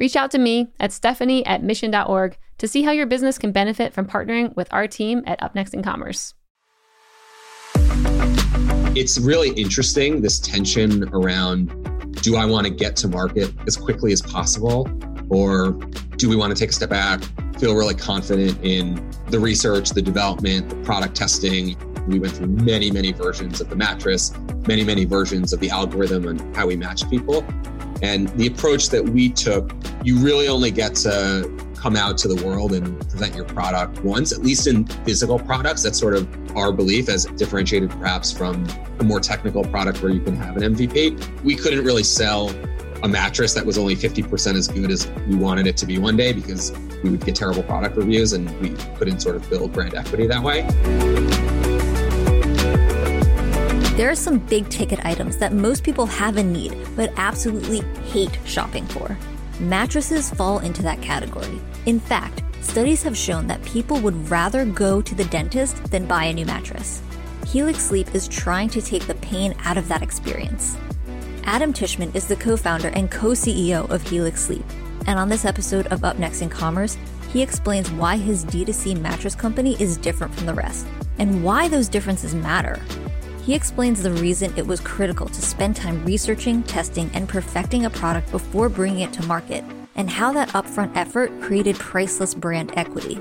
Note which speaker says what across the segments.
Speaker 1: Reach out to me at stephanie at mission.org to see how your business can benefit from partnering with our team at UpNext in Commerce.
Speaker 2: It's really interesting this tension around do I want to get to market as quickly as possible? Or do we want to take a step back, feel really confident in the research, the development, the product testing? We went through many, many versions of the mattress, many, many versions of the algorithm and how we match people. And the approach that we took, you really only get to come out to the world and present your product once, at least in physical products. That's sort of our belief as differentiated perhaps from a more technical product where you can have an MVP. We couldn't really sell a mattress that was only 50% as good as we wanted it to be one day because we would get terrible product reviews and we couldn't sort of build brand equity that way.
Speaker 3: There are some big ticket items that most people have a need but absolutely hate shopping for. Mattresses fall into that category. In fact, studies have shown that people would rather go to the dentist than buy a new mattress. Helix Sleep is trying to take the pain out of that experience. Adam Tishman is the co founder and co CEO of Helix Sleep. And on this episode of Up Next in Commerce, he explains why his D2C mattress company is different from the rest and why those differences matter. He explains the reason it was critical to spend time researching, testing, and perfecting a product before bringing it to market, and how that upfront effort created priceless brand equity.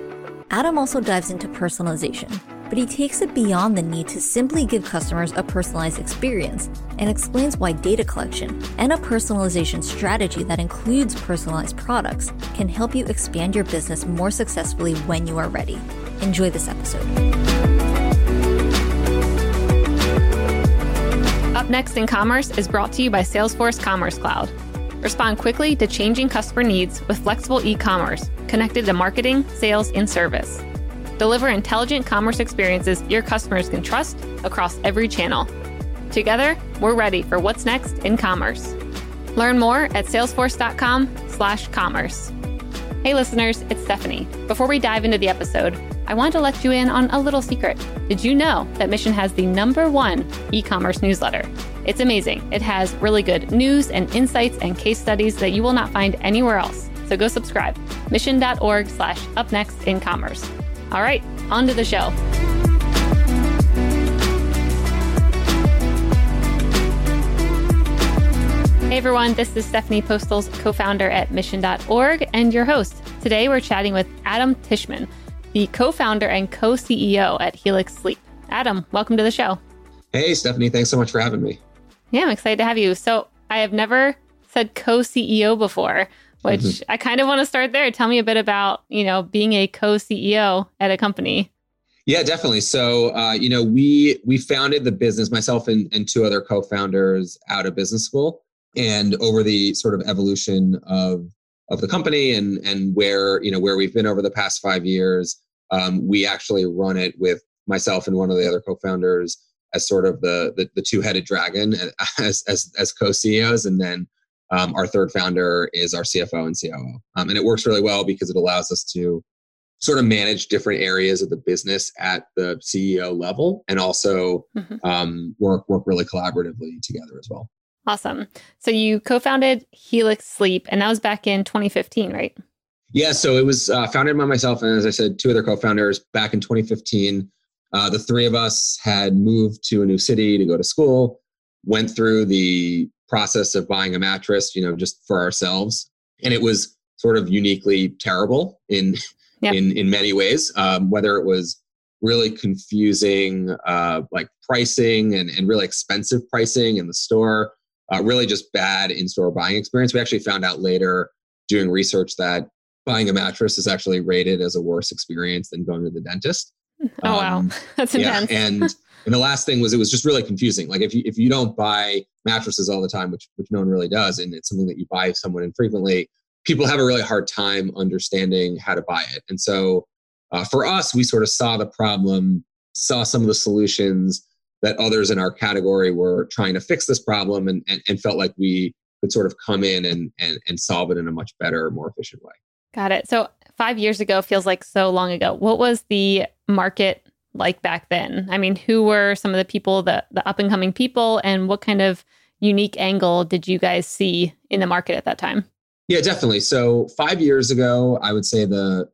Speaker 3: Adam also dives into personalization, but he takes it beyond the need to simply give customers a personalized experience and explains why data collection and a personalization strategy that includes personalized products can help you expand your business more successfully when you are ready. Enjoy this episode.
Speaker 1: Next in Commerce is brought to you by Salesforce Commerce Cloud. Respond quickly to changing customer needs with flexible e commerce connected to marketing, sales, and service. Deliver intelligent commerce experiences your customers can trust across every channel. Together, we're ready for what's next in commerce. Learn more at salesforce.com/commerce. Hey listeners, it's Stephanie. Before we dive into the episode, I want to let you in on a little secret. Did you know that Mission has the number 1 e-commerce newsletter? It's amazing. It has really good news and insights and case studies that you will not find anywhere else. So go subscribe. Mission.org slash up next in commerce. All right, on to the show. Hey everyone, this is Stephanie Postles, co founder at Mission.org, and your host. Today we're chatting with Adam Tishman, the co founder and co CEO at Helix Sleep. Adam, welcome to the show.
Speaker 2: Hey, Stephanie, thanks so much for having me.
Speaker 1: Yeah, I'm excited to have you. So, I have never said co CEO before which mm-hmm. I kind of want to start there. Tell me a bit about, you know, being a co-CEO at a company.
Speaker 2: Yeah, definitely. So, uh, you know, we we founded the business myself and, and two other co-founders out of business school, and over the sort of evolution of of the company and and where you know where we've been over the past five years, um, we actually run it with myself and one of the other co-founders as sort of the the, the two-headed dragon as as as co-CEOs, and then um, our third founder is our CFO and COO. Um, and it works really well because it allows us to sort of manage different areas of the business at the CEO level and also mm-hmm. um, work work really collaboratively together as well.
Speaker 1: Awesome. So you co-founded Helix Sleep, and that was back in 2015, right?
Speaker 2: Yeah. So it was uh, founded by myself and, as I said, two other co-founders back in 2015. Uh, the three of us had moved to a new city to go to school. Went through the process of buying a mattress, you know, just for ourselves. And it was sort of uniquely terrible in yep. in in many ways. Um, whether it was really confusing, uh, like pricing and, and really expensive pricing in the store, uh, really just bad in store buying experience. We actually found out later doing research that buying a mattress is actually rated as a worse experience than going to the dentist.
Speaker 1: Oh um, wow, that's intense.
Speaker 2: Yeah, and and the last thing was it was just really confusing. Like if you if you don't buy mattresses all the time, which which no one really does, and it's something that you buy someone infrequently, people have a really hard time understanding how to buy it. And so uh, for us, we sort of saw the problem, saw some of the solutions that others in our category were trying to fix this problem and, and, and felt like we could sort of come in and, and, and solve it in a much better, more efficient way.
Speaker 1: Got it. So five years ago feels like so long ago. What was the market like back then? I mean, who were some of the people, the, the up and coming people, and what kind of unique angle did you guys see in the market at that time?
Speaker 2: Yeah, definitely. So five years ago, I would say the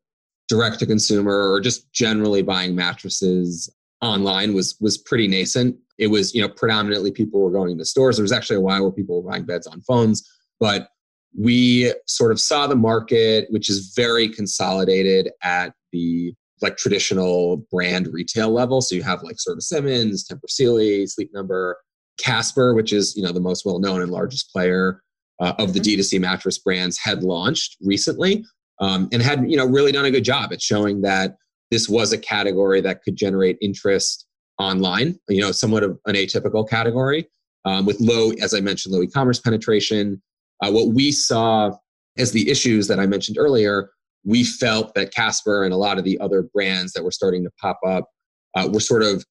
Speaker 2: direct to consumer or just generally buying mattresses online was was pretty nascent. It was, you know, predominantly people were going to stores. There was actually a while where people were buying beds on phones, but we sort of saw the market, which is very consolidated at the like traditional brand retail level. So you have like of Simmons, Tempur Sealy, Sleep Number, Casper, which is you know the most well known and largest player uh, of the mm-hmm. D2C mattress brands, had launched recently um, and had you know really done a good job at showing that this was a category that could generate interest online. You know, somewhat of an atypical category um, with low, as I mentioned, low e-commerce penetration. Uh, what we saw as the issues that I mentioned earlier, we felt that Casper and a lot of the other brands that were starting to pop up uh, were sort of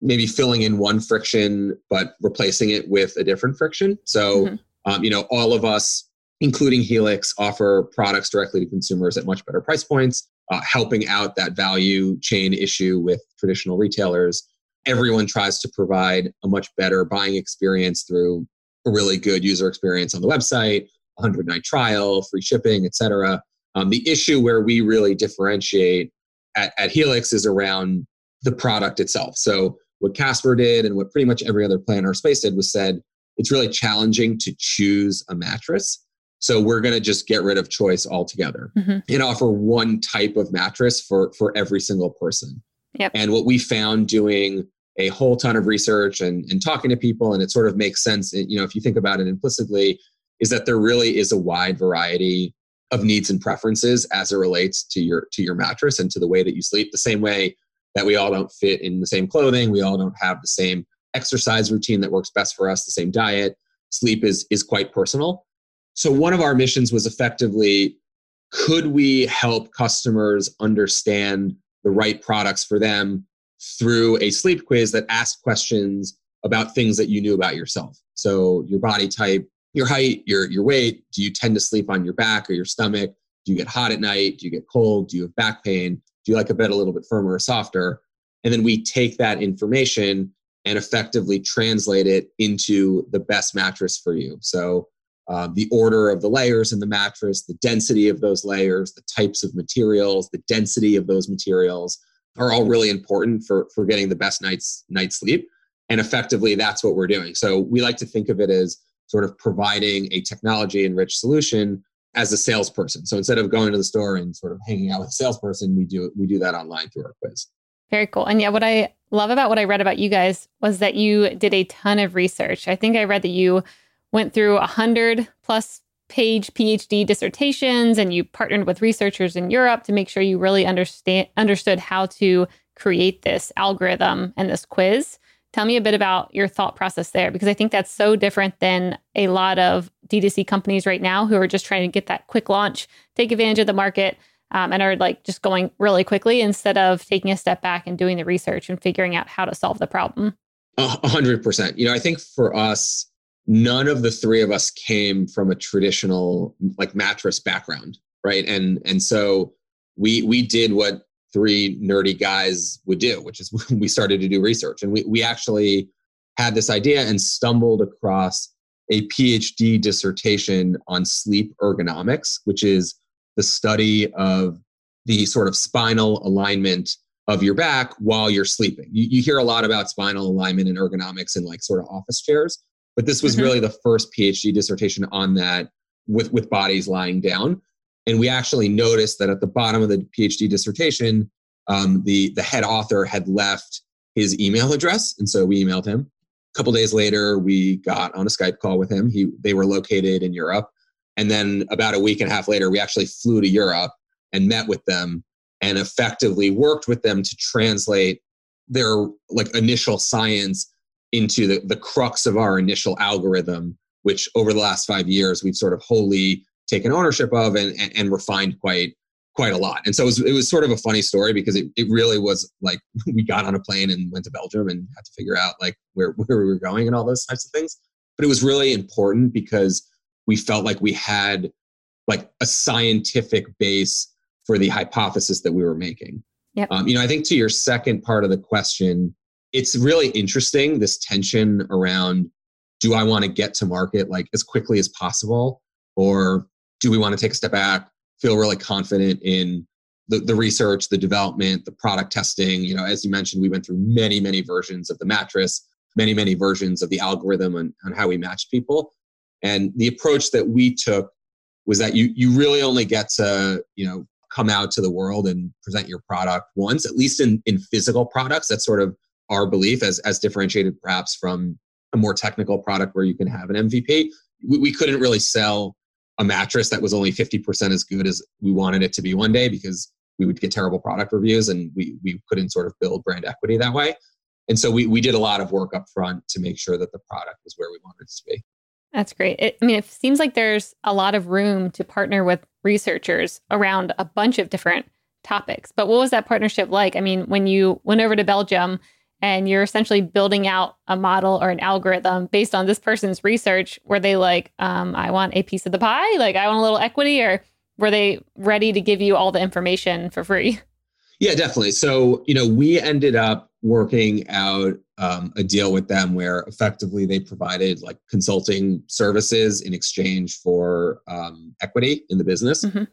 Speaker 2: maybe filling in one friction but replacing it with a different friction. So, mm-hmm. um, you know, all of us, including Helix, offer products directly to consumers at much better price points, uh, helping out that value chain issue with traditional retailers. Everyone tries to provide a much better buying experience through a really good user experience on the website, 100 night trial, free shipping, etc. Um, the issue where we really differentiate at, at Helix is around the product itself. So what Casper did and what pretty much every other player in our space did was said it's really challenging to choose a mattress. So we're going to just get rid of choice altogether mm-hmm. and offer one type of mattress for for every single person.
Speaker 1: Yep.
Speaker 2: And what we found doing a whole ton of research and, and talking to people, and it sort of makes sense, you know, if you think about it implicitly, is that there really is a wide variety of needs and preferences as it relates to your to your mattress and to the way that you sleep. The same way that we all don't fit in the same clothing, we all don't have the same exercise routine that works best for us, the same diet. Sleep is is quite personal. So one of our missions was effectively could we help customers understand the right products for them through a sleep quiz that asked questions about things that you knew about yourself. So your body type, your height, your your weight, do you tend to sleep on your back or your stomach? Do you get hot at night? Do you get cold? Do you have back pain? Do you like a bed a little bit firmer or softer? And then we take that information and effectively translate it into the best mattress for you. So uh, the order of the layers in the mattress, the density of those layers, the types of materials, the density of those materials are all really important for, for getting the best night's night sleep. And effectively, that's what we're doing. So we like to think of it as sort of providing a technology enriched solution as a salesperson. So instead of going to the store and sort of hanging out with a salesperson, we do we do that online through our quiz.
Speaker 1: Very cool. And yeah, what I love about what I read about you guys was that you did a ton of research. I think I read that you went through a hundred plus page PhD dissertations and you partnered with researchers in Europe to make sure you really understand understood how to create this algorithm and this quiz. Tell me a bit about your thought process there because I think that's so different than a lot of D2C companies right now who are just trying to get that quick launch, take advantage of the market, um, and are like just going really quickly instead of taking a step back and doing the research and figuring out how to solve the problem.
Speaker 2: A hundred percent. You know, I think for us, none of the three of us came from a traditional like mattress background right? And and so we we did what three nerdy guys would do which is we started to do research. And we, we actually had this idea and stumbled across a phd dissertation on sleep ergonomics which is the study of the sort of spinal alignment of your back while you're sleeping. You, you hear a lot about spinal alignment and ergonomics in like sort of office chairs but this was mm-hmm. really the first PhD dissertation on that with, with bodies lying down. And we actually noticed that at the bottom of the PhD dissertation, um, the, the head author had left his email address. And so we emailed him. A couple days later, we got on a Skype call with him. He, they were located in Europe. And then about a week and a half later, we actually flew to Europe and met with them and effectively worked with them to translate their like initial science into the, the crux of our initial algorithm, which over the last five years, we've sort of wholly taken ownership of and, and, and refined quite quite a lot. And so it was, it was sort of a funny story because it, it really was like we got on a plane and went to Belgium and had to figure out like where, where we were going and all those types of things. But it was really important because we felt like we had like a scientific base for the hypothesis that we were making.
Speaker 1: Yep.
Speaker 2: Um, you know, I think to your second part of the question, it's really interesting this tension around do I want to get to market like as quickly as possible or do we want to take a step back feel really confident in the, the research, the development, the product testing. You know, as you mentioned, we went through many, many versions of the mattress, many, many versions of the algorithm on, how we matched people. And the approach that we took was that you you really only get to, you know, come out to the world and present your product once, at least in, in physical products. That's sort of our belief as, as differentiated perhaps from a more technical product where you can have an MVP. We, we couldn't really sell a mattress that was only 50% as good as we wanted it to be one day because we would get terrible product reviews and we, we couldn't sort of build brand equity that way. And so we, we did a lot of work up front to make sure that the product was where we wanted it to be.
Speaker 1: That's great. It, I mean, it seems like there's a lot of room to partner with researchers around a bunch of different topics. But what was that partnership like? I mean, when you went over to Belgium, and you're essentially building out a model or an algorithm based on this person's research were they like um, i want a piece of the pie like i want a little equity or were they ready to give you all the information for free?
Speaker 2: Yeah definitely. So you know we ended up working out um, a deal with them where effectively they provided like consulting services in exchange for um, equity in the business. Mm-hmm.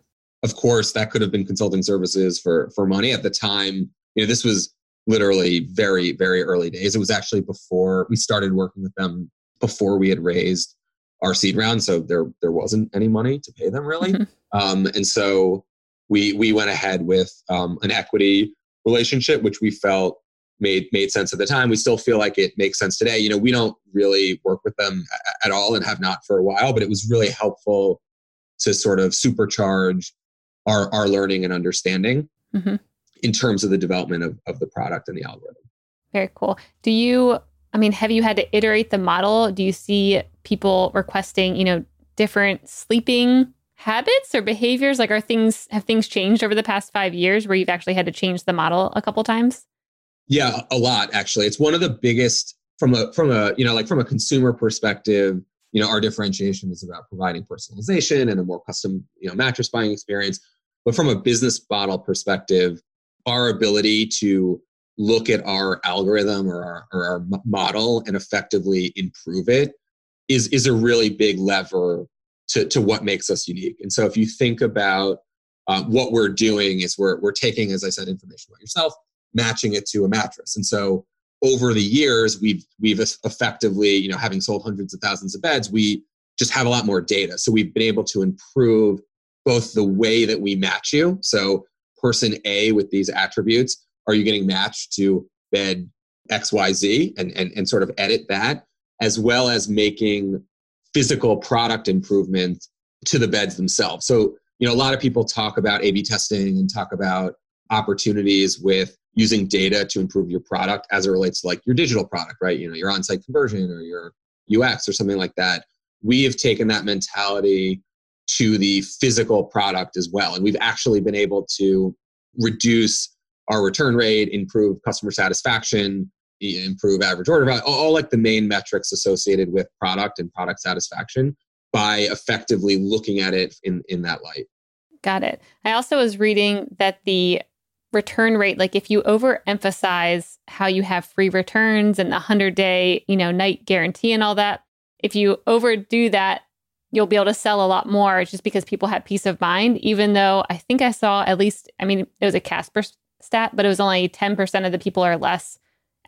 Speaker 2: of course that could have been consulting services for for money. At the time you know this was literally very, very early days. It was actually before we started working with them before we had raised our seed round. So there there wasn't any money to pay them really. Mm-hmm. Um, and so we we went ahead with um, an equity relationship, which we felt made made sense at the time. We still feel like it makes sense today. You know, we don't really work with them at all and have not for a while, but it was really helpful to sort of supercharge our our learning and understanding. Mm-hmm in terms of the development of, of the product and the algorithm.
Speaker 1: Very cool. Do you, I mean, have you had to iterate the model? Do you see people requesting, you know, different sleeping habits or behaviors? Like, are things, have things changed over the past five years where you've actually had to change the model a couple times?
Speaker 2: Yeah, a lot actually. It's one of the biggest from a from a you know like from a consumer perspective. You know, our differentiation is about providing personalization and a more custom you know mattress buying experience. But from a business model perspective, our ability to look at our algorithm or our, or our model and effectively improve it is is a really big lever to, to what makes us unique. And so if you think about uh, what we're doing is we're, we're taking, as I said, information about yourself, matching it to a mattress. And so over the years, we've, we've effectively, you know, having sold hundreds of thousands of beds, we just have a lot more data. So we've been able to improve both the way that we match you. So person A with these attributes, are you getting matched to bed XYZ and, and, and sort of edit that, as well as making physical product improvements to the beds themselves. So, you know, a lot of people talk about A B testing and talk about opportunities with using data to improve your product as it relates to like your digital product, right? You know, your on site conversion or your UX or something like that. We have taken that mentality to the physical product as well. And we've actually been able to reduce our return rate, improve customer satisfaction, improve average order value, all, all like the main metrics associated with product and product satisfaction by effectively looking at it in, in that light.
Speaker 1: Got it. I also was reading that the return rate, like if you overemphasize how you have free returns and the 100 day, you know, night guarantee and all that, if you overdo that, you'll be able to sell a lot more just because people have peace of mind, even though I think I saw at least, I mean, it was a Casper stat, but it was only 10% of the people or less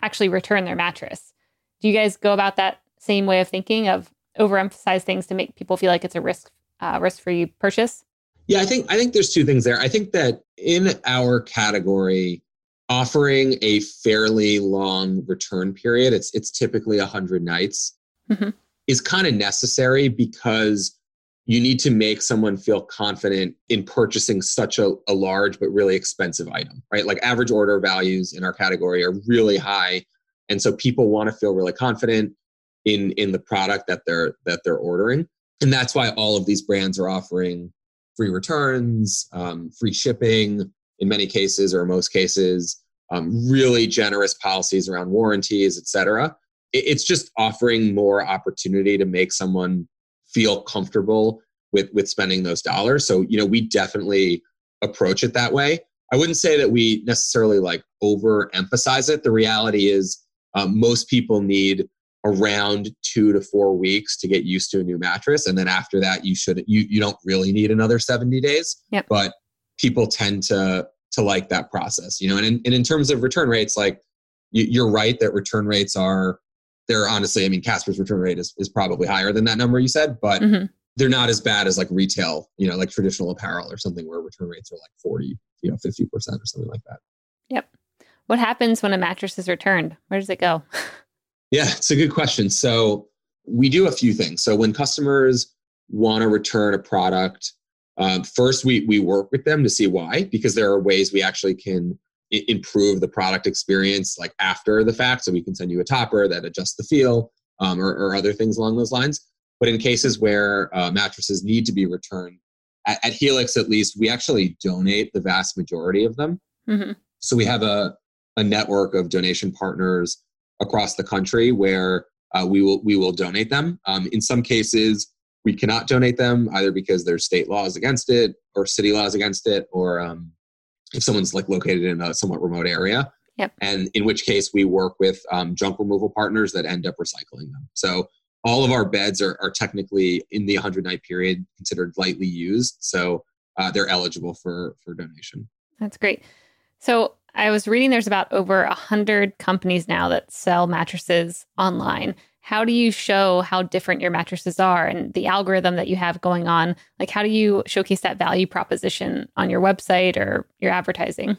Speaker 1: actually return their mattress. Do you guys go about that same way of thinking of overemphasize things to make people feel like it's a risk uh, risk free purchase?
Speaker 2: Yeah, I think I think there's two things there. I think that in our category, offering a fairly long return period, it's it's typically 100 nights. Mm-hmm is kind of necessary because you need to make someone feel confident in purchasing such a, a, large but really expensive item, right? Like average order values in our category are really high. And so people want to feel really confident in in the product that they're that they're ordering. And that's why all of these brands are offering free returns, um, free shipping in many cases or most cases, um, really generous policies around warranties, et cetera. It's just offering more opportunity to make someone feel comfortable with with spending those dollars. So you know, we definitely approach it that way. I wouldn't say that we necessarily like overemphasize it. The reality is, um, most people need around two to four weeks to get used to a new mattress, and then after that, you should you you don't really need another seventy days.
Speaker 1: Yep.
Speaker 2: But people tend to to like that process, you know. And in, and in terms of return rates, like you, are right that return rates are they're honestly, I mean, Casper's return rate is is probably higher than that number you said, but. Mm-hmm they're not as bad as like retail, you know, like traditional apparel or something where return rates are like 40, you know, 50% or something like that.
Speaker 1: Yep. What happens when a mattress is returned? Where does it go?
Speaker 2: yeah, it's a good question. So we do a few things. So when customers want to return a product, um, first we we work with them to see why, because there are ways we actually can improve the product experience like after the fact. So we can send you a topper that adjusts the feel um, or, or other things along those lines. But in cases where uh, mattresses need to be returned, at, at, Helix at least, we actually donate the vast majority of them. Mm-hmm. So we have a, a network of donation partners across the country where uh, we will we will donate them. Um, in some cases, we cannot donate them either because there's state laws against it or city laws against it, or um, if someone's like located in a somewhat remote area.
Speaker 1: Yep.
Speaker 2: And in which case, we work with um, junk removal partners that end up recycling them. So all of our beds are, are technically in the 100 night period considered lightly used so uh, they're eligible for for donation
Speaker 1: that's great so i was reading there's about over 100 companies now that sell mattresses online how do you show how different your mattresses are and the algorithm that you have going on like how do you showcase that value proposition on your website or your advertising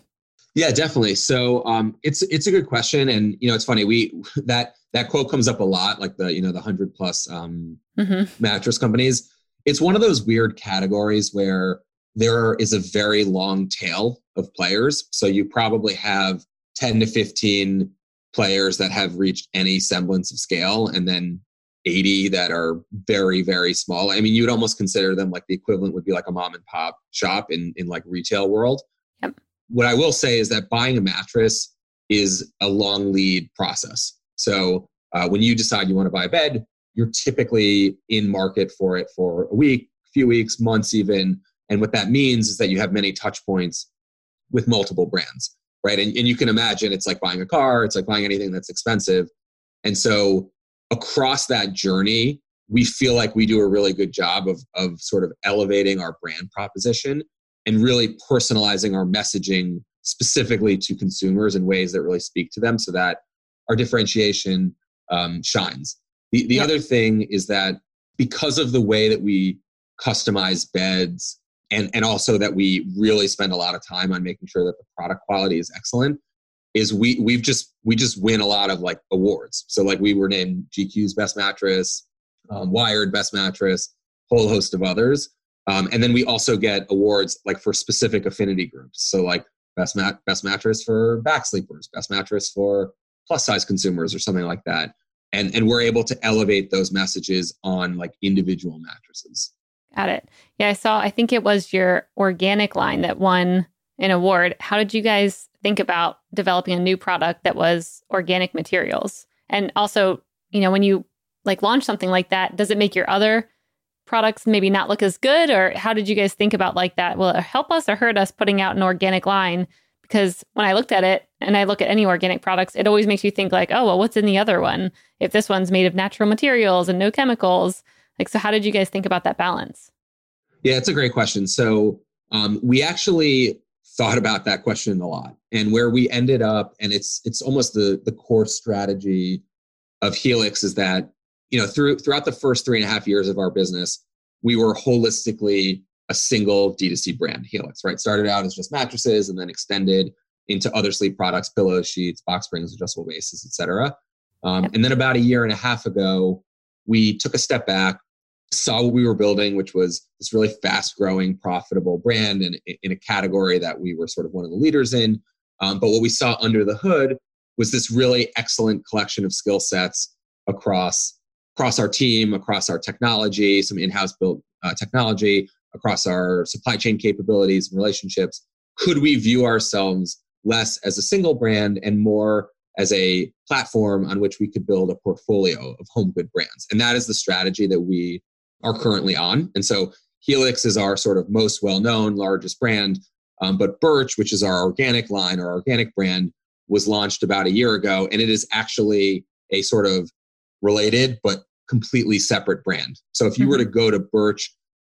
Speaker 2: yeah definitely so um, it's it's a good question and you know it's funny we that that quote comes up a lot, like the you know the hundred plus um, mm-hmm. mattress companies. It's one of those weird categories where there is a very long tail of players. So you probably have ten to fifteen players that have reached any semblance of scale, and then 80 that are very very small i mean you would almost consider them like the equivalent would be like a mom and pop shop in in like retail world
Speaker 1: yep.
Speaker 2: what i will say is that buying a mattress is a long lead process so uh, when you decide you want to buy a bed, you're typically in market for it for a week, a few weeks, months even. And what that means is that you have many touch points with multiple brands, right? And, and you can imagine it's like buying a car, it's like buying anything that's expensive. And so across that journey, we feel like we do a really good job of, of sort of elevating our brand proposition and really personalizing our messaging specifically to consumers in ways that really speak to them so that our differentiation um, shines. The, the other thing is that because of the way that we customize beds and, and also that we really spend a lot of time on making sure that the product quality is excellent is we we've just we just win a lot of like awards. So like we were named gq's best mattress um, wired best mattress whole host of others. Um, and then we also get awards like for specific affinity groups. So like best mat best mattress for back sleepers best mattress for plus size consumers or something like that. And and we're able to elevate those messages on like individual mattresses
Speaker 1: got it. Yeah i saw i think it was your organic line that won an award. How did you guys think about developing a new product that was organic materials? And also you know when you like launch something like that does it make your other products maybe not look as good? Or how did you guys think about like that? Will it help us or hurt us putting out an organic line? Because when I looked at it and I look at any organic products, it always makes you think like, oh, well, what's in the other one? If this one's made of natural materials and no chemicals, like, so how did you guys think about that balance?
Speaker 2: Yeah, it's a great question. So um, we actually thought about that question a lot, and where we ended up, and it's it's almost the the core strategy of Helix is that you know through throughout the first three and a half years of our business, we were holistically a single D2C brand, Helix, right? Started out as just mattresses and then extended into other sleep products, pillows, sheets, box springs, adjustable bases, etc. Um, yep. And then about a year and a half ago, we took a step back, saw what we were building, which was this really fast growing, profitable brand and in a category that we were sort of one of the leaders in. Um, but what we saw under the hood was this really excellent collection of skill sets across across our team, across our technology, some in-house built uh, technology, across our supply chain capabilities and relationships, could we view ourselves less as a single brand and more as a platform on which we could build a portfolio of home good brands? And that is the strategy that we are currently on. And so Helix is our sort of most well known, largest brand. Um, but Birch, which is our organic line, our organic brand, was launched about a year ago. And it is actually a sort of related but completely separate brand. So if you mm-hmm. were to mm-hmm. go to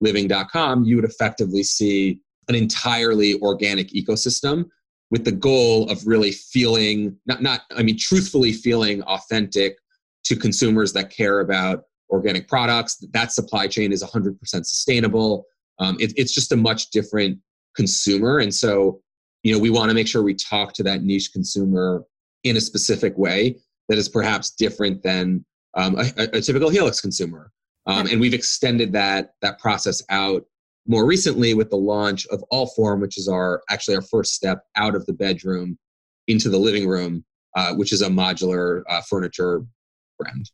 Speaker 2: birchliving.com, you would effectively see an entirely organic ecosystem with the goal of really feeling not not I mean truthfully feeling authentic to consumers that care about organic products. That supply chain is 100% sustainable. Um, it, it's just a much different consumer, and so you know we want to make sure we talk to that niche consumer in a specific way that is perhaps different than um, a, a, typical Helix consumer. Um, and we've extended that that process out more recently with the launch of Allform, which is our actually our first step out of the bedroom into the living room, uh, which is a modular uh, furniture brand.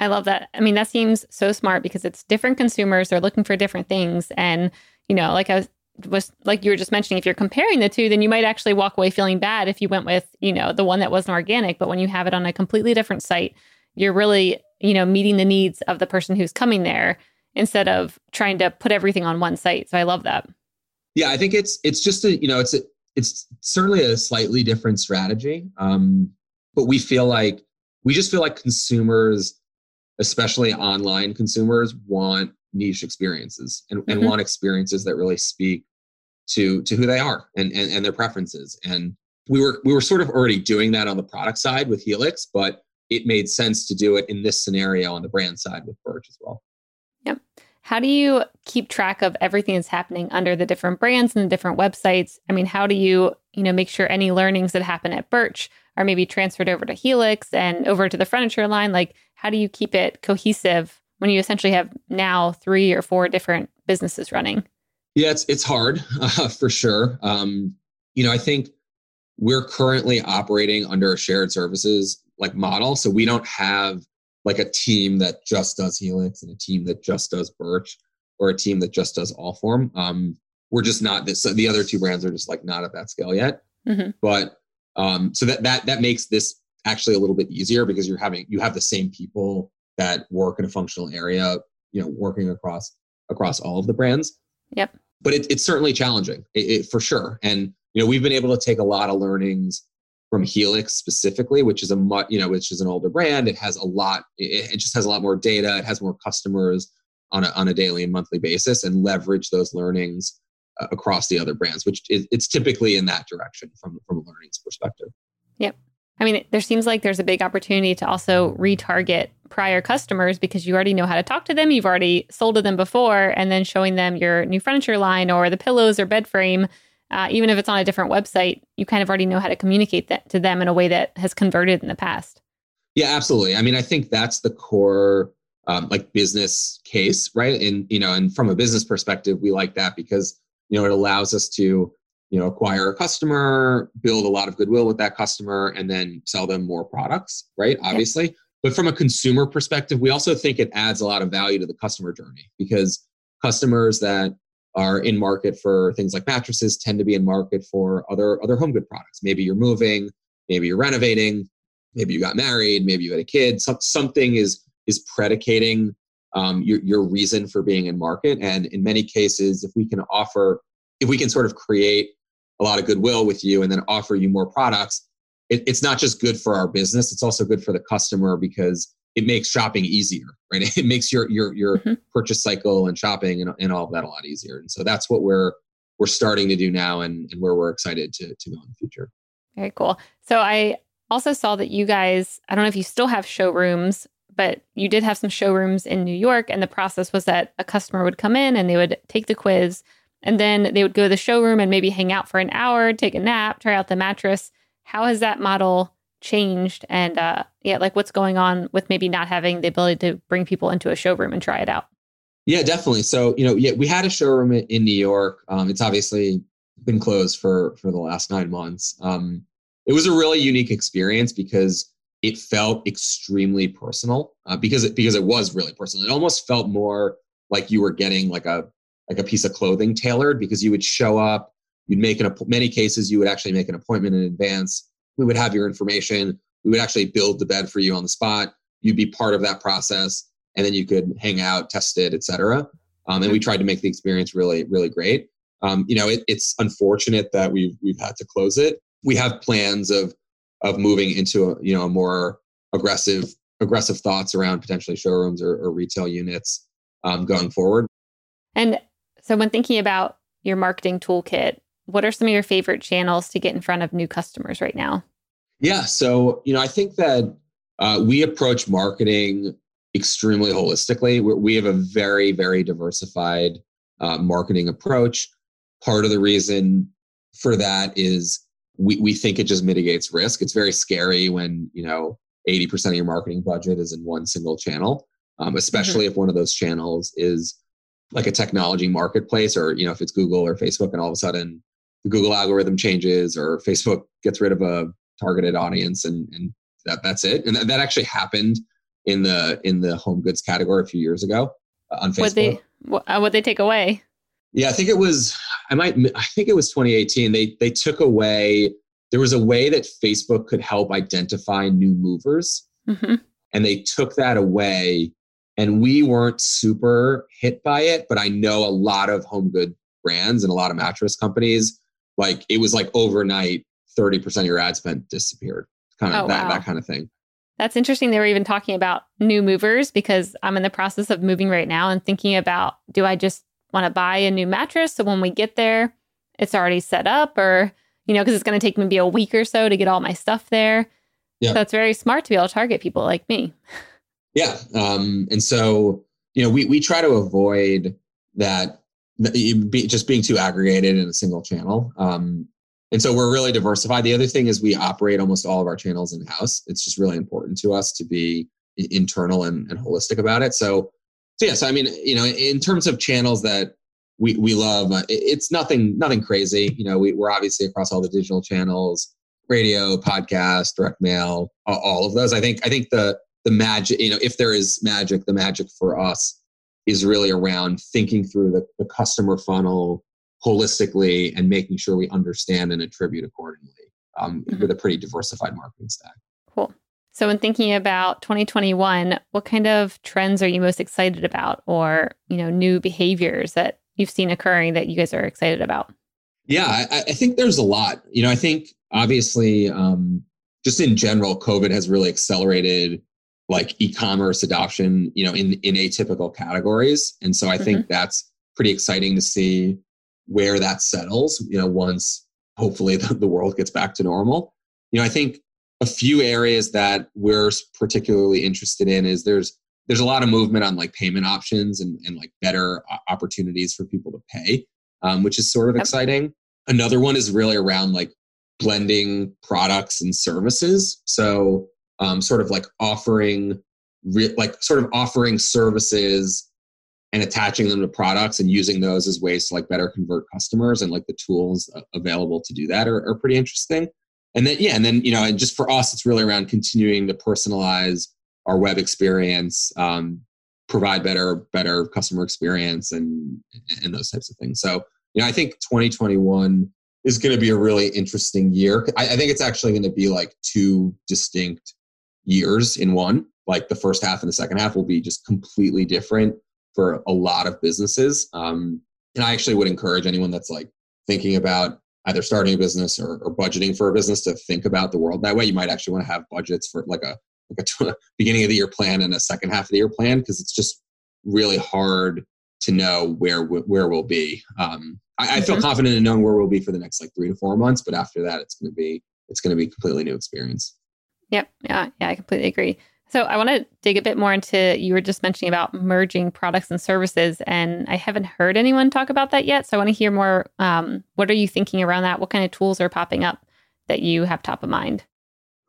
Speaker 1: I love that. I mean, that seems so smart because it's different consumers. They're looking for different things, and you know, like I was like you were just mentioning, if you're comparing the two, then you might actually walk away feeling bad if you went with you know the one that wasn't organic. But when you have it on a completely different site, you're really you know meeting the needs of the person who's coming there instead of trying to put everything on one site so i love that
Speaker 2: yeah i think it's it's just a you know it's a, it's certainly a slightly different strategy um, but we feel like we just feel like consumers especially online consumers want niche experiences and, and mm-hmm. want experiences that really speak to to who they are and, and and their preferences and we were we were sort of already doing that on the product side with helix but it made sense to do it in this scenario on the brand side with Birch as well.
Speaker 1: Yep. How do you keep track of everything that's happening under the different brands and the different websites? I mean, how do you, you know, make sure any learnings that happen at Birch are maybe transferred over to Helix and over to the furniture line? Like, how do you keep it cohesive when you essentially have now three or four different businesses running?
Speaker 2: Yeah, it's it's hard uh, for sure. Um, you know, I think we're currently operating under a shared services like model. So we don't have like a team that just does Helix and a team that just does Birch or a team that just does Allform. Um, we're just not this. So the other two brands are just like not at that scale yet. Mm-hmm. But um, so that that that makes this actually a little bit easier because you're having you have the same people that work in a functional area, you know, working across across all of the brands.
Speaker 1: Yep.
Speaker 2: But it, it's certainly challenging, it, it, for sure. And you know, we've been able to take a lot of learnings from Helix specifically, which is a much, you know, which is an older brand. It has a lot, it, it just has a lot more data. It has more customers on a, on a daily and monthly basis and leverage those learnings across the other brands, which is, it's typically in that direction from, from a learnings perspective.
Speaker 1: Yep. I mean, there seems like there's a big opportunity to also retarget prior customers because you already know how to talk to them. You've already sold to them before, and then showing them your new furniture line or the pillows or bed frame uh, even if it's on a different website, you kind of already know how to communicate that to them in a way that has converted in the past.
Speaker 2: Yeah, absolutely. I mean, I think that's the core um, like business case, right? And you know, and from a business perspective, we like that because you know it allows us to you know acquire a customer, build a lot of goodwill with that customer, and then sell them more products, right? Obviously. Yeah. But from a consumer perspective, we also think it adds a lot of value to the customer journey because customers that are in market for things like mattresses tend to be in market for other other home good products. Maybe you're moving, maybe you're renovating, maybe you got married, maybe you had a kid. Some, something is is predicating um, your your reason for being in market. And in many cases, if we can offer, if we can sort of create a lot of goodwill with you and then offer you more products, it, it's not just good for our business; it's also good for the customer because it makes shopping easier, right? It makes your your your mm-hmm. purchase cycle and shopping and, and all of that a lot easier. And so that's what we're we're starting to do now and, and where we're excited to to go in the future.
Speaker 1: Very cool. So I also saw that you guys, I don't know if you still have showrooms, but you did have some showrooms in New York. And the process was that a customer would come in and they would take the quiz and then they would go to the showroom and maybe hang out for an hour, take a nap, try out the mattress. How has that model changed and uh yeah like what's going on with maybe not having the ability to bring people into a showroom and try it out
Speaker 2: yeah definitely so you know yeah we had a showroom in new york um, it's obviously been closed for for the last nine months um, it was a really unique experience because it felt extremely personal uh, because it because it was really personal. It almost felt more like you were getting like a like a piece of clothing tailored because you would show up, you'd make an many cases you would actually make an appointment in advance. We would have your information. We would actually build the bed for you on the spot. You'd be part of that process, and then you could hang out, test it, etc. Um, and we tried to make the experience really really great. Um, you know, it, it's unfortunate that we've we've had to close it. We have plans of of moving into a, you know a more aggressive aggressive thoughts around potentially showrooms or, or retail units um, going forward.
Speaker 1: And so, when thinking about your marketing toolkit, what are some of your favorite channels to get in front of new customers right now?
Speaker 2: Yeah, so you know, I think that uh, we approach marketing extremely holistically. We're, we have a very, very diversified uh, marketing approach. Part of the reason for that is we, we think it just mitigates risk. It's very scary when, you know, 80% of your marketing budget is in one single channel, um, especially mm-hmm. if one of those channels is like a technology marketplace or, you know, if it's Google or Facebook and all of a sudden the Google algorithm changes or Facebook gets rid of a targeted audience and, and that, that's it. And that, that actually happened in the, in the home goods category a few years ago uh, on Facebook. What
Speaker 1: they, what, uh, what they take away?
Speaker 2: Yeah, I think it was I might I think it was 2018. They they took away there was a way that Facebook could help identify new movers. Mm-hmm. And they took that away and we weren't super hit by it, but I know a lot of home good brands and a lot of mattress companies like it was like overnight 30% of your ad spend disappeared. Kind of oh, that wow. that kind of thing.
Speaker 1: That's interesting. They were even talking about new movers because I'm in the process of moving right now and thinking about do I just want to buy a new mattress. So when we get there, it's already set up, or, you know, because it's going to take maybe a week or so to get all my stuff there. Yeah. So it's very smart to be able to target people like me.
Speaker 2: Yeah. Um, and so, you know, we, we try to avoid that be, just being too aggregated in a single channel. Um, and so we're really diversified. The other thing is we operate almost all of our channels in house. It's just really important to us to be internal and, and holistic about it. So so yes, I mean, you know, in terms of channels that we we love, uh, it's nothing nothing crazy. You know, we, we're obviously across all the digital channels, radio, podcast, direct mail, all of those. I think I think the the magic, you know, if there is magic, the magic for us is really around thinking through the, the customer funnel holistically and making sure we understand and attribute accordingly um, mm-hmm. with a pretty diversified marketing stack.
Speaker 1: So, in thinking about 2021, what kind of trends are you most excited about, or you know, new behaviors that you've seen occurring that you guys are excited about?
Speaker 2: Yeah, I, I think there's a lot. You know, I think obviously, um, just in general, COVID has really accelerated like e-commerce adoption. You know, in in atypical categories, and so I mm-hmm. think that's pretty exciting to see where that settles. You know, once hopefully the, the world gets back to normal. You know, I think a few areas that we're particularly interested in is there's there's a lot of movement on like payment options and, and like better opportunities for people to pay um, which is sort of exciting. Another one is really around like blending products and services. So um, sort of like offering re- like sort of offering services and attaching them to products and using those as ways to like better convert customers and like the tools available to do that are, are pretty interesting and then yeah and then you know and just for us it's really around continuing to personalize our web experience um, provide better better customer experience and and those types of things. So you know i think 2021 is going to be a really interesting year. I, I think it's actually going to be like two distinct years in one. Like the first half and the second half will be just completely different for a lot of businesses. Um, and i actually would encourage anyone that's like thinking about either starting a business or, or, budgeting for a business to think about the world that way. You might actually want to have budgets for like a like a beginning of the year plan and a second half of the year plan because it's just really hard to know where where we'll be. Um, I, I, feel mm-hmm. confident in knowing where we'll be for the next like three to four months, but after that, it's going to be it's going to be a completely new experience.
Speaker 1: Yep. Yeah. Yeah. I completely agree. So I want to dig a bit more into you were just mentioning about merging products and services, and I haven't heard anyone talk about that yet. So I want to hear more. Um, what are you thinking around that? What kind of tools are popping up that you have top of mind?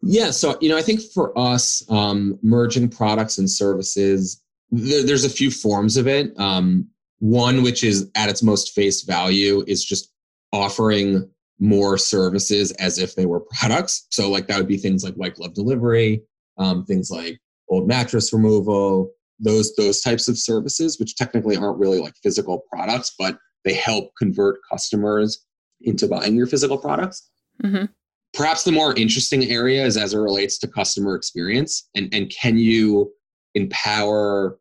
Speaker 2: Yeah, so you know, I think for us, um, merging products and services, there, there's a few forms of it. Um, one, which is at its most face value, is just offering more services as if they were products. So, like that would be things like white glove delivery, um, things like old mattress removal, those those types of services, which technically aren't really like physical products, but they help convert customers into buying your physical products. Mm-hmm. Perhaps the more interesting area is as it relates to customer experience, and and can you empower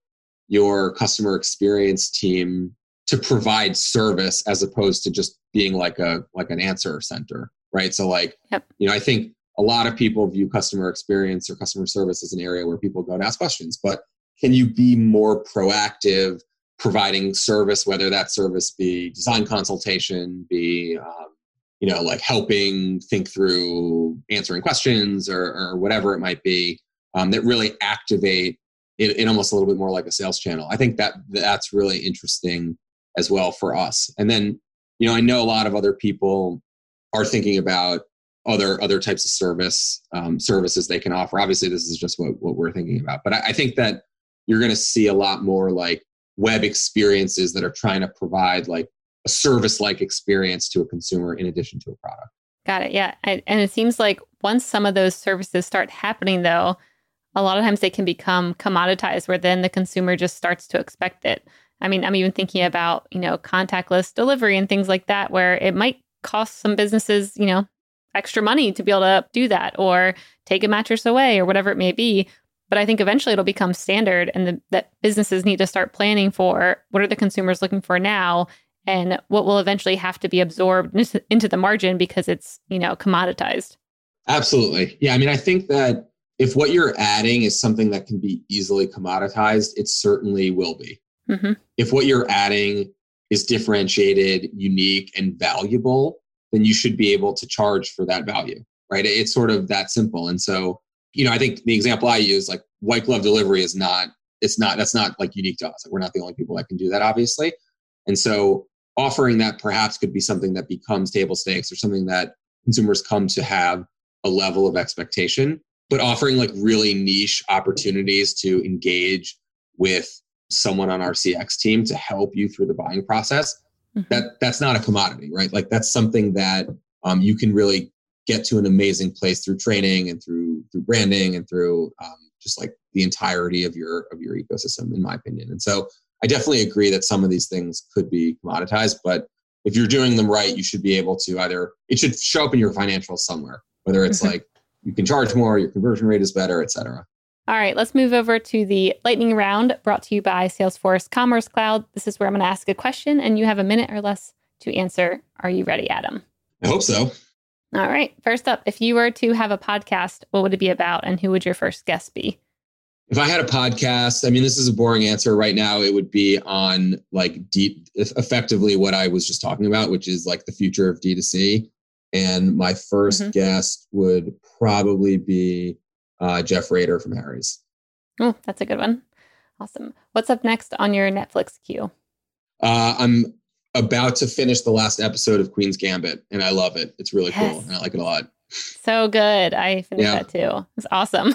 Speaker 2: your customer experience team to provide service as opposed to just being like a like an answer center, right? So like, yep. you know, I think a lot of people view customer experience or customer service as an area where people go to ask questions, but can you be more proactive providing service, whether that service be design consultation, be um, you know like helping think through answering questions or, or whatever it might be um, that really activate in, in almost a little bit more like a sales channel. I think that that's really interesting as well for us. And then you know I know a lot of other people are thinking about other other types of service um, services they can offer. Obviously, this is just what, what we're thinking about, but I, I think that you're going to see a lot more like web experiences that are trying to provide like a service like experience to a consumer in addition to a product.
Speaker 1: Got it. Yeah. and it seems like once some of those services start happening, though, a lot of times they can become commoditized where then the consumer just starts to expect it. I mean, I'm even thinking about, you know, contactless delivery and things like that, where it might cost some businesses, you know, extra money to be able to do that or take a mattress away or whatever it may be. But I think eventually it'll become standard and the, that businesses need to start planning for what are the consumers looking for now and what will eventually have to be absorbed into the margin because it's, you know, commoditized.
Speaker 2: Absolutely. Yeah. I mean, I think that if what you're adding is something that can be easily commoditized, it certainly will be. Mm-hmm. If what you're adding is differentiated, unique, and valuable, then you should be able to charge for that value, right? It's sort of that simple. And so you know, I think the example I use, like white glove delivery, is not. It's not. That's not like unique to us. Like, we're not the only people that can do that, obviously. And so, offering that perhaps could be something that becomes table stakes or something that consumers come to have a level of expectation. But offering like really niche opportunities to engage with someone on our CX team to help you through the buying process, mm-hmm. that that's not a commodity, right? Like that's something that um, you can really get to an amazing place through training and through through branding and through um, just like the entirety of your of your ecosystem in my opinion and so i definitely agree that some of these things could be commoditized but if you're doing them right you should be able to either it should show up in your financials somewhere whether it's mm-hmm. like you can charge more your conversion rate is better etc
Speaker 1: all right, let's move over to the lightning round brought to you by Salesforce Commerce Cloud. This is where I'm going to ask a question and you have a minute or less to answer. Are you ready, Adam?
Speaker 2: I hope so.
Speaker 1: All right. First up, if you were to have a podcast, what would it be about and who would your first guest be?
Speaker 2: If I had a podcast, I mean, this is a boring answer right now. It would be on like deep, effectively what I was just talking about, which is like the future of D2C. And my 1st mm-hmm. guest would probably be uh, Jeff Raider from Harry's.
Speaker 1: Oh, that's a good one. Awesome. What's up next on your Netflix queue?
Speaker 2: Uh, I'm about to finish the last episode of Queen's Gambit, and I love it. It's really yes. cool, and I like it a lot.
Speaker 1: So good. I finished yeah. that too. It's awesome.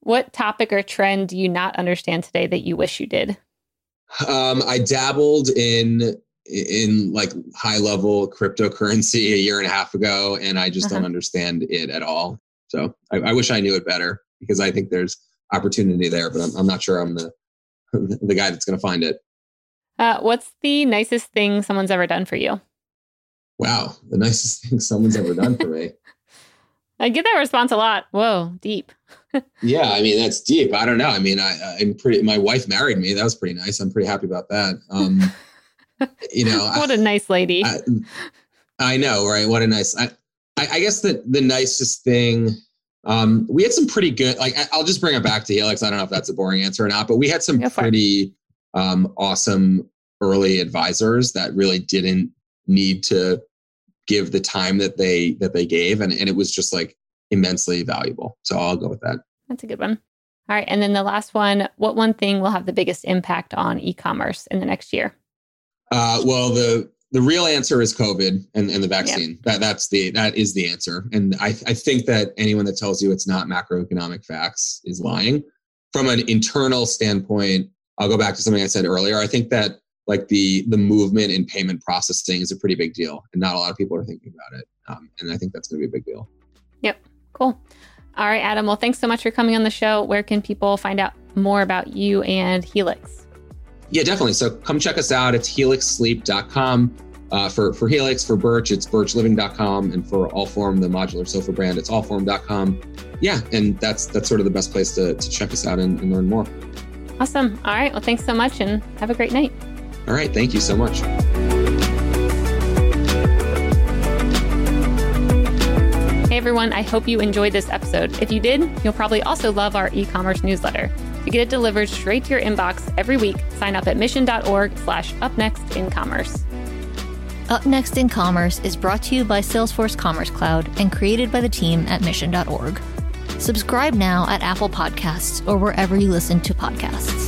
Speaker 1: What topic or trend do you not understand today that you wish you did?
Speaker 2: Um, I dabbled in in like high level cryptocurrency a year and a half ago, and I just uh-huh. don't understand it at all. So I, I, wish I knew it better because I think there's opportunity there, but I'm, I'm not sure I'm the the guy that's going to find it.
Speaker 1: Uh, what's the nicest thing someone's ever done for you?
Speaker 2: Wow, the nicest thing someone's ever done for me.
Speaker 1: I get that response a lot. Whoa, deep.
Speaker 2: yeah, I mean that's deep. I don't know. I mean, I, I'm pretty. My wife married me. That was pretty nice. I'm pretty happy about that. Um, you know,
Speaker 1: what I, a nice lady.
Speaker 2: I, I, know, right? What a nice. I, I guess the the nicest thing. Um, we had some pretty good. Like, I'll just bring it back to Helix. I don't know if that's a boring answer or not, but we had some pretty um, awesome early advisors that really didn't need to give the time that they that they gave and, and it was just like immensely valuable so i'll go with that
Speaker 1: that's a good one all right and then the last one what one thing will have the biggest impact on e-commerce in the next year
Speaker 2: uh, well the the real answer is covid and, and the vaccine that that's the that is the answer and I, I think that anyone that tells you it's not macroeconomic facts is lying from an internal standpoint I'll go back to something I said earlier. I think that like the the movement in payment processing is a pretty big deal, and not a lot of people are thinking about it. Um, and I think that's going to be a big deal.
Speaker 1: Yep, cool. All right, Adam. Well, thanks so much for coming on the show. Where can people find out more about you and Helix?
Speaker 2: Yeah, definitely. So come check us out. It's helixsleep.com. Uh, for, for Helix, for Birch, it's birchliving.com. And for Allform, the modular sofa brand, it's allform.com. Yeah, and that's that's sort of the best place to, to check us out and, and learn more.
Speaker 1: Awesome. All right. Well, thanks so much and have a great night.
Speaker 2: All right. Thank you so much.
Speaker 1: Hey everyone, I hope you enjoyed this episode. If you did, you'll probably also love our e-commerce newsletter. To get it delivered straight to your inbox every week, sign up at mission.org slash upnext in commerce.
Speaker 3: Up Next in Commerce is brought to you by Salesforce Commerce Cloud and created by the team at mission.org. Subscribe now at Apple Podcasts or wherever you listen to podcasts.